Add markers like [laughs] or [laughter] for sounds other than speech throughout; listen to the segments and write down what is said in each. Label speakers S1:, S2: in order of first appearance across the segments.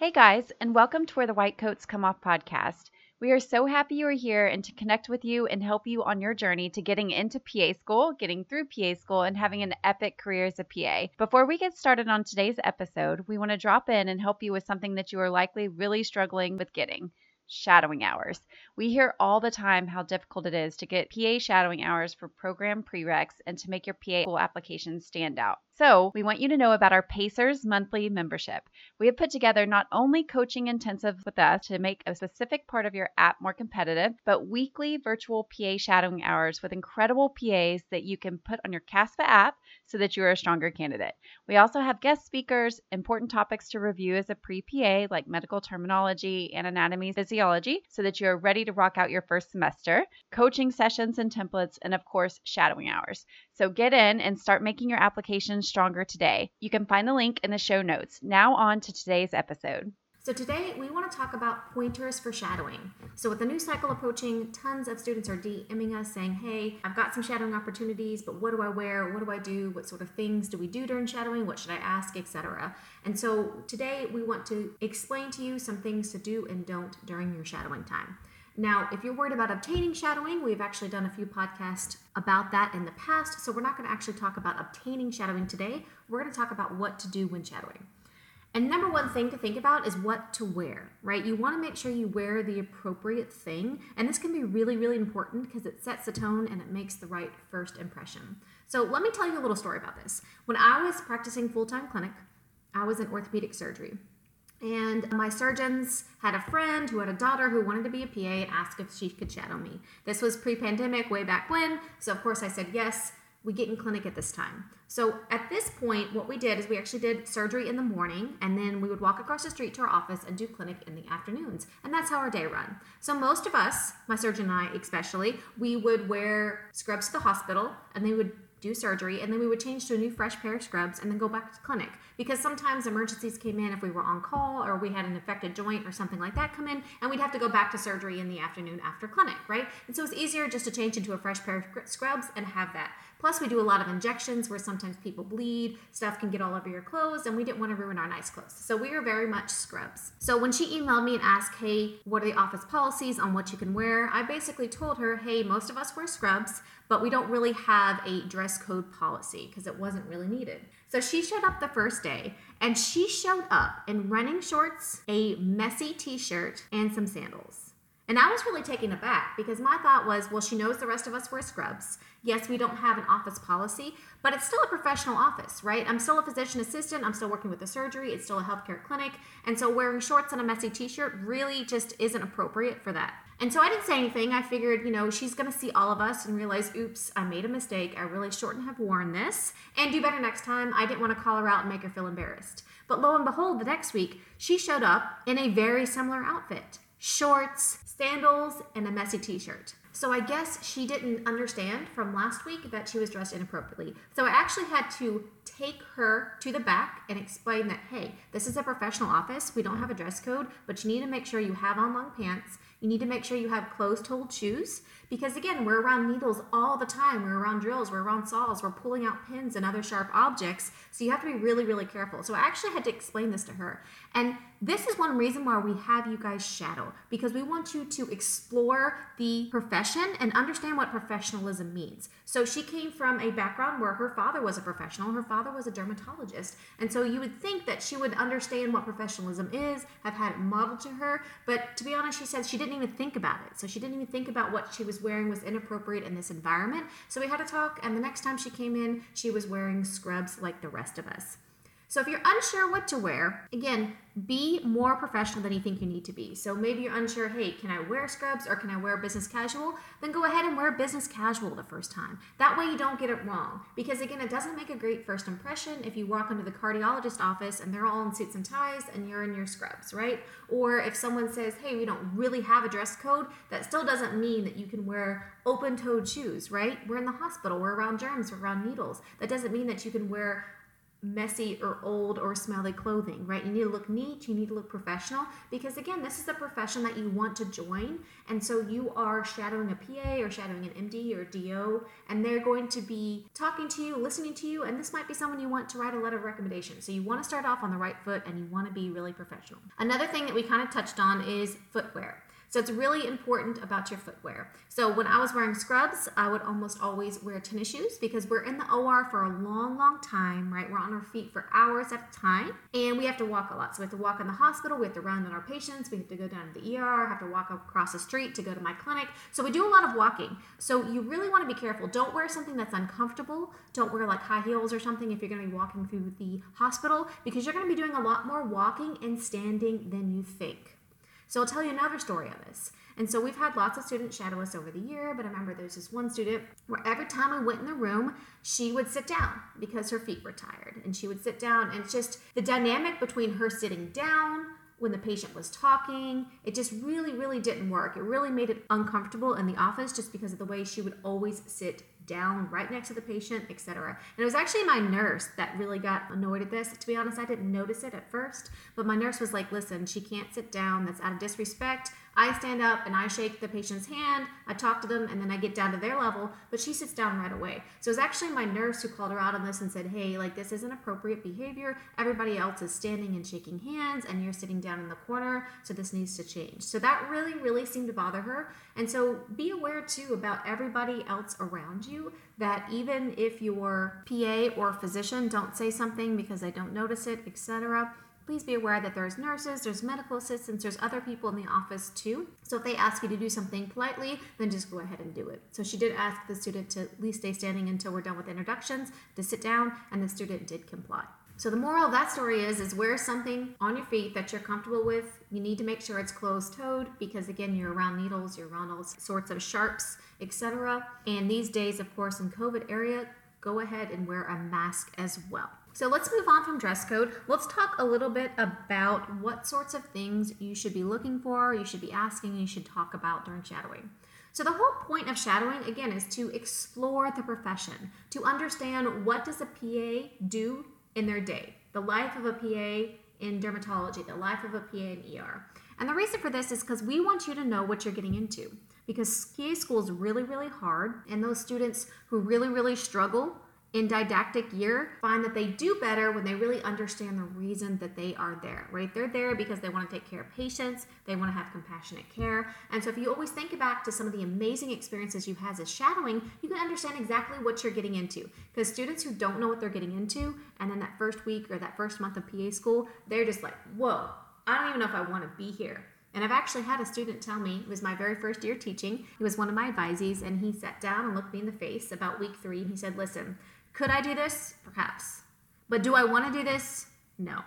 S1: Hey guys, and welcome to Where the White Coats Come Off podcast. We are so happy you are here and to connect with you and help you on your journey to getting into PA school, getting through PA school, and having an epic career as a PA. Before we get started on today's episode, we want to drop in and help you with something that you are likely really struggling with getting shadowing hours. We hear all the time how difficult it is to get PA shadowing hours for program prereqs and to make your PA school application stand out. So, we want you to know about our Pacers monthly membership. We have put together not only coaching intensive with us to make a specific part of your app more competitive, but weekly virtual PA shadowing hours with incredible PAs that you can put on your CASPA app so that you are a stronger candidate. We also have guest speakers, important topics to review as a pre PA, like medical terminology and anatomy physiology, so that you are ready to rock out your first semester, coaching sessions and templates, and of course, shadowing hours. So get in and start making your application stronger today. You can find the link in the show notes. Now, on to today's episode.
S2: So, today we want to talk about pointers for shadowing. So, with the new cycle approaching, tons of students are DMing us saying, Hey, I've got some shadowing opportunities, but what do I wear? What do I do? What sort of things do we do during shadowing? What should I ask? Etc. And so, today we want to explain to you some things to do and don't during your shadowing time. Now, if you're worried about obtaining shadowing, we've actually done a few podcasts about that in the past. So we're not going to actually talk about obtaining shadowing today. We're going to talk about what to do when shadowing. And number one thing to think about is what to wear, right? You want to make sure you wear the appropriate thing. And this can be really, really important because it sets the tone and it makes the right first impression. So let me tell you a little story about this. When I was practicing full time clinic, I was in orthopedic surgery. And my surgeons had a friend who had a daughter who wanted to be a PA and asked if she could shadow me. This was pre pandemic, way back when. So, of course, I said yes. We get in clinic at this time. So, at this point, what we did is we actually did surgery in the morning, and then we would walk across the street to our office and do clinic in the afternoons. And that's how our day run. So, most of us, my surgeon and I especially, we would wear scrubs to the hospital, and they would do surgery, and then we would change to a new fresh pair of scrubs and then go back to clinic. Because sometimes emergencies came in if we were on call or we had an infected joint or something like that come in, and we'd have to go back to surgery in the afternoon after clinic, right? And so it's easier just to change into a fresh pair of scrubs and have that. Plus, we do a lot of injections where sometimes people bleed, stuff can get all over your clothes, and we didn't want to ruin our nice clothes. So we were very much scrubs. So when she emailed me and asked, hey, what are the office policies on what you can wear? I basically told her, hey, most of us wear scrubs, but we don't really have a dress code policy because it wasn't really needed. So she showed up the first day and she showed up in running shorts, a messy t shirt, and some sandals. And I was really taken aback because my thought was, well, she knows the rest of us wear scrubs. Yes, we don't have an office policy, but it's still a professional office, right? I'm still a physician assistant. I'm still working with the surgery. It's still a healthcare clinic. And so wearing shorts and a messy t shirt really just isn't appropriate for that. And so I didn't say anything. I figured, you know, she's going to see all of us and realize, oops, I made a mistake. I really shouldn't have worn this and do better next time. I didn't want to call her out and make her feel embarrassed. But lo and behold, the next week, she showed up in a very similar outfit shorts, sandals, and a messy t shirt. So I guess she didn't understand from last week that she was dressed inappropriately. So I actually had to take her to the back and explain that, hey, this is a professional office. We don't have a dress code, but you need to make sure you have on long pants. You need to make sure you have closed toed shoes because, again, we're around needles all the time. We're around drills, we're around saws, we're pulling out pins and other sharp objects. So you have to be really, really careful. So I actually had to explain this to her. And this is one reason why we have you guys shadow because we want you to explore the profession and understand what professionalism means. So she came from a background where her father was a professional, her father was a dermatologist. And so you would think that she would understand what professionalism is, have had it modeled to her. But to be honest, she said she didn't even think about it. So she didn't even think about what she was wearing was inappropriate in this environment. So we had a talk, and the next time she came in, she was wearing scrubs like the rest of us. So if you're unsure what to wear, again, be more professional than you think you need to be. So maybe you're unsure, hey, can I wear scrubs or can I wear business casual? Then go ahead and wear business casual the first time. That way you don't get it wrong. Because again, it doesn't make a great first impression if you walk into the cardiologist office and they're all in suits and ties and you're in your scrubs, right? Or if someone says, hey, we don't really have a dress code, that still doesn't mean that you can wear open toed shoes, right? We're in the hospital, we're around germs, we're around needles. That doesn't mean that you can wear messy or old or smelly clothing, right? You need to look neat, you need to look professional because again, this is a profession that you want to join. And so you are shadowing a PA or shadowing an MD or DO, and they're going to be talking to you, listening to you, and this might be someone you want to write a letter of recommendation. So you want to start off on the right foot and you want to be really professional. Another thing that we kind of touched on is footwear. So it's really important about your footwear. So when I was wearing scrubs, I would almost always wear tennis shoes because we're in the OR for a long, long time, right? We're on our feet for hours at a time and we have to walk a lot. So we have to walk in the hospital, we have to run on our patients, we have to go down to the ER, have to walk across the street to go to my clinic. So we do a lot of walking. So you really want to be careful. Don't wear something that's uncomfortable. Don't wear like high heels or something if you're going to be walking through the hospital because you're going to be doing a lot more walking and standing than you think. So I'll tell you another story of this. And so we've had lots of students shadow us over the year, but I remember there's this one student where every time I went in the room, she would sit down because her feet were tired. And she would sit down, and it's just the dynamic between her sitting down when the patient was talking, it just really, really didn't work. It really made it uncomfortable in the office just because of the way she would always sit down right next to the patient, etc. And it was actually my nurse that really got annoyed at this. To be honest, I didn't notice it at first, but my nurse was like, listen, she can't sit down. That's out of disrespect. I stand up and I shake the patient's hand, I talk to them, and then I get down to their level, but she sits down right away. So it was actually my nurse who called her out on this and said, Hey, like this isn't appropriate behavior. Everybody else is standing and shaking hands, and you're sitting down in the corner, so this needs to change. So that really, really seemed to bother her. And so be aware too about everybody else around you that even if your PA or physician don't say something because they don't notice it, etc please be aware that there's nurses, there's medical assistants, there's other people in the office too. So if they ask you to do something politely, then just go ahead and do it. So she did ask the student to at least stay standing until we're done with introductions, to sit down, and the student did comply. So the moral of that story is is wear something on your feet that you're comfortable with. You need to make sure it's closed-toed because again, you're around needles, you're around all sorts of sharps, etc. And these days, of course, in COVID area, go ahead and wear a mask as well. So let's move on from dress code. Let's talk a little bit about what sorts of things you should be looking for, you should be asking, you should talk about during shadowing. So the whole point of shadowing again is to explore the profession, to understand what does a PA do in their day, the life of a PA in dermatology, the life of a PA in ER. And the reason for this is because we want you to know what you're getting into. Because PA school is really, really hard, and those students who really, really struggle in didactic year find that they do better when they really understand the reason that they are there, right? They're there because they want to take care of patients, they want to have compassionate care. And so if you always think back to some of the amazing experiences you've had as shadowing, you can understand exactly what you're getting into. Because students who don't know what they're getting into, and then that first week or that first month of PA school, they're just like, whoa, I don't even know if I want to be here. And I've actually had a student tell me, it was my very first year teaching, he was one of my advisees, and he sat down and looked me in the face about week three, and he said, listen, could I do this? Perhaps. But do I want to do this? No.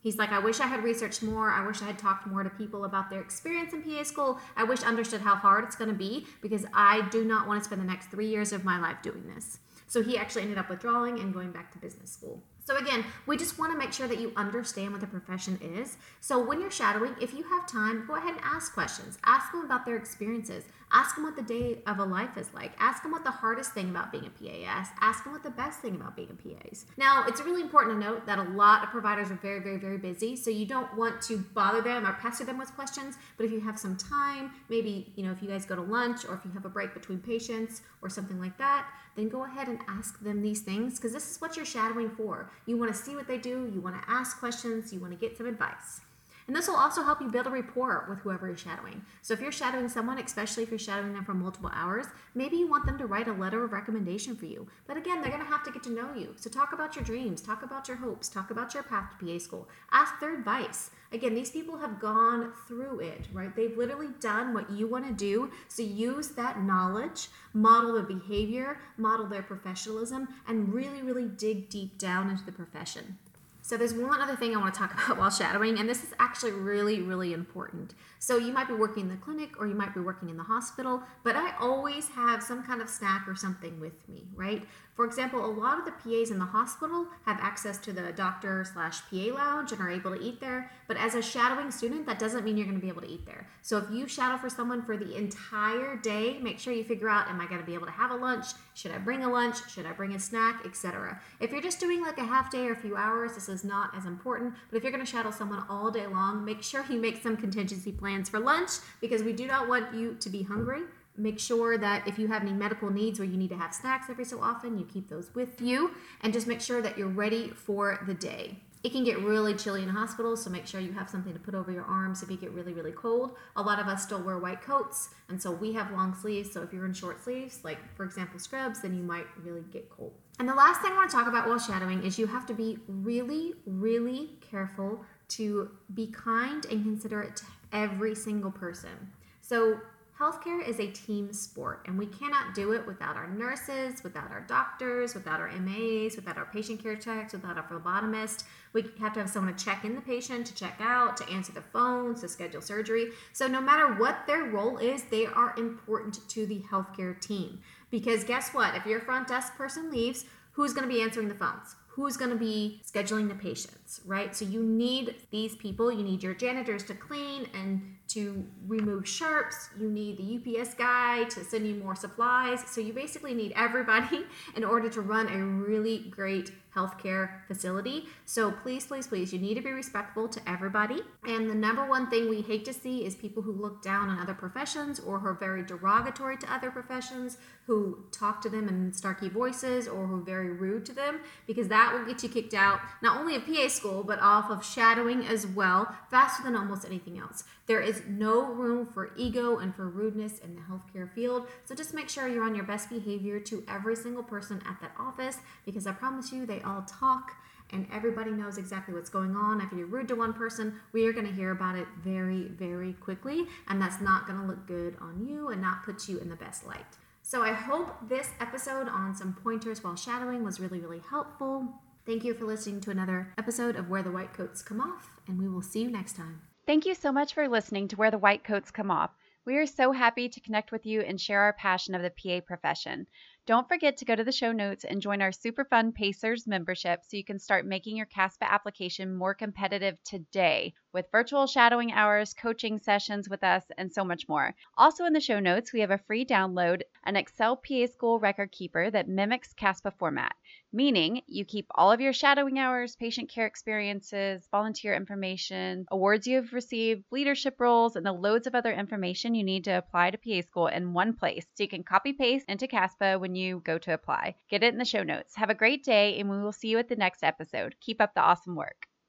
S2: He's like, I wish I had researched more. I wish I had talked more to people about their experience in PA school. I wish I understood how hard it's going to be because I do not want to spend the next three years of my life doing this. So he actually ended up withdrawing and going back to business school. So again, we just want to make sure that you understand what the profession is. So when you're shadowing, if you have time, go ahead and ask questions. Ask them about their experiences. Ask them what the day of a life is like. Ask them what the hardest thing about being a PA is. Ask them what the best thing about being a PA is. Now, it's really important to note that a lot of providers are very, very, very busy, so you don't want to bother them or pester them with questions. But if you have some time, maybe you know if you guys go to lunch or if you have a break between patients or something like that, then go ahead and ask them these things because this is what you're shadowing for. You want to see what they do, you want to ask questions, you want to get some advice. And this will also help you build a rapport with whoever you're shadowing. So if you're shadowing someone, especially if you're shadowing them for multiple hours, maybe you want them to write a letter of recommendation for you. But again, they're going to have to get to know you. So talk about your dreams, talk about your hopes, talk about your path to PA school. Ask their advice. Again, these people have gone through it, right? They've literally done what you want to do. So use that knowledge, model the behavior, model their professionalism, and really, really dig deep down into the profession. So there's one other thing I want to talk [laughs] about while shadowing, and this is actually really, really important. So you might be working in the clinic or you might be working in the hospital, but I always have some kind of snack or something with me, right? For example, a lot of the PAs in the hospital have access to the doctor slash PA lounge and are able to eat there. But as a shadowing student, that doesn't mean you're going to be able to eat there. So if you shadow for someone for the entire day, make sure you figure out: Am I going to be able to have a lunch? Should I bring a lunch? Should I bring a snack, etc. If you're just doing like a half day or a few hours, this is not as important. But if you're going to shadow someone all day long, make sure you make some contingency plans for lunch because we do not want you to be hungry make sure that if you have any medical needs where you need to have snacks every so often, you keep those with you and just make sure that you're ready for the day. It can get really chilly in hospitals, so make sure you have something to put over your arms if you get really, really cold. A lot of us still wear white coats, and so we have long sleeves. So if you're in short sleeves, like for example scrubs, then you might really get cold. And the last thing I want to talk about while shadowing is you have to be really, really careful to be kind and considerate to every single person. So Healthcare is a team sport, and we cannot do it without our nurses, without our doctors, without our MAs, without our patient care techs, without our phlebotomist. We have to have someone to check in the patient, to check out, to answer the phones, to schedule surgery. So, no matter what their role is, they are important to the healthcare team. Because guess what? If your front desk person leaves, who's going to be answering the phones? who's going to be scheduling the patients, right? So you need these people. You need your janitors to clean and to remove sharps. You need the UPS guy to send you more supplies. So you basically need everybody [laughs] in order to run a really great healthcare facility. So please, please, please, you need to be respectful to everybody. And the number one thing we hate to see is people who look down on other professions or who are very derogatory to other professions, who talk to them in snarky voices or who are very rude to them, because that will get you kicked out not only of PA school, but off of shadowing as well, faster than almost anything else. There is no room for ego and for rudeness in the healthcare field. So just make sure you're on your best behavior to every single person at that office because I promise you they all talk and everybody knows exactly what's going on. If you're rude to one person, we are going to hear about it very, very quickly, and that's not going to look good on you and not put you in the best light. So I hope this episode on some pointers while shadowing was really, really helpful. Thank you for listening to another episode of Where the White Coats Come Off, and we will see you next time.
S1: Thank you so much for listening to Where the White Coats Come Off. We are so happy to connect with you and share our passion of the PA profession. Don't forget to go to the show notes and join our super fun Pacers membership so you can start making your CASPA application more competitive today with virtual shadowing hours, coaching sessions with us, and so much more. Also, in the show notes, we have a free download an Excel PA School record keeper that mimics CASPA format, meaning you keep all of your shadowing hours, patient care experiences, volunteer information, awards you have received, leadership roles, and the loads of other information you need to apply to PA School in one place so you can copy paste into CASPA when you go to apply. Get it in the show notes. Have a great day, and we will see you at the next episode. Keep up the awesome work.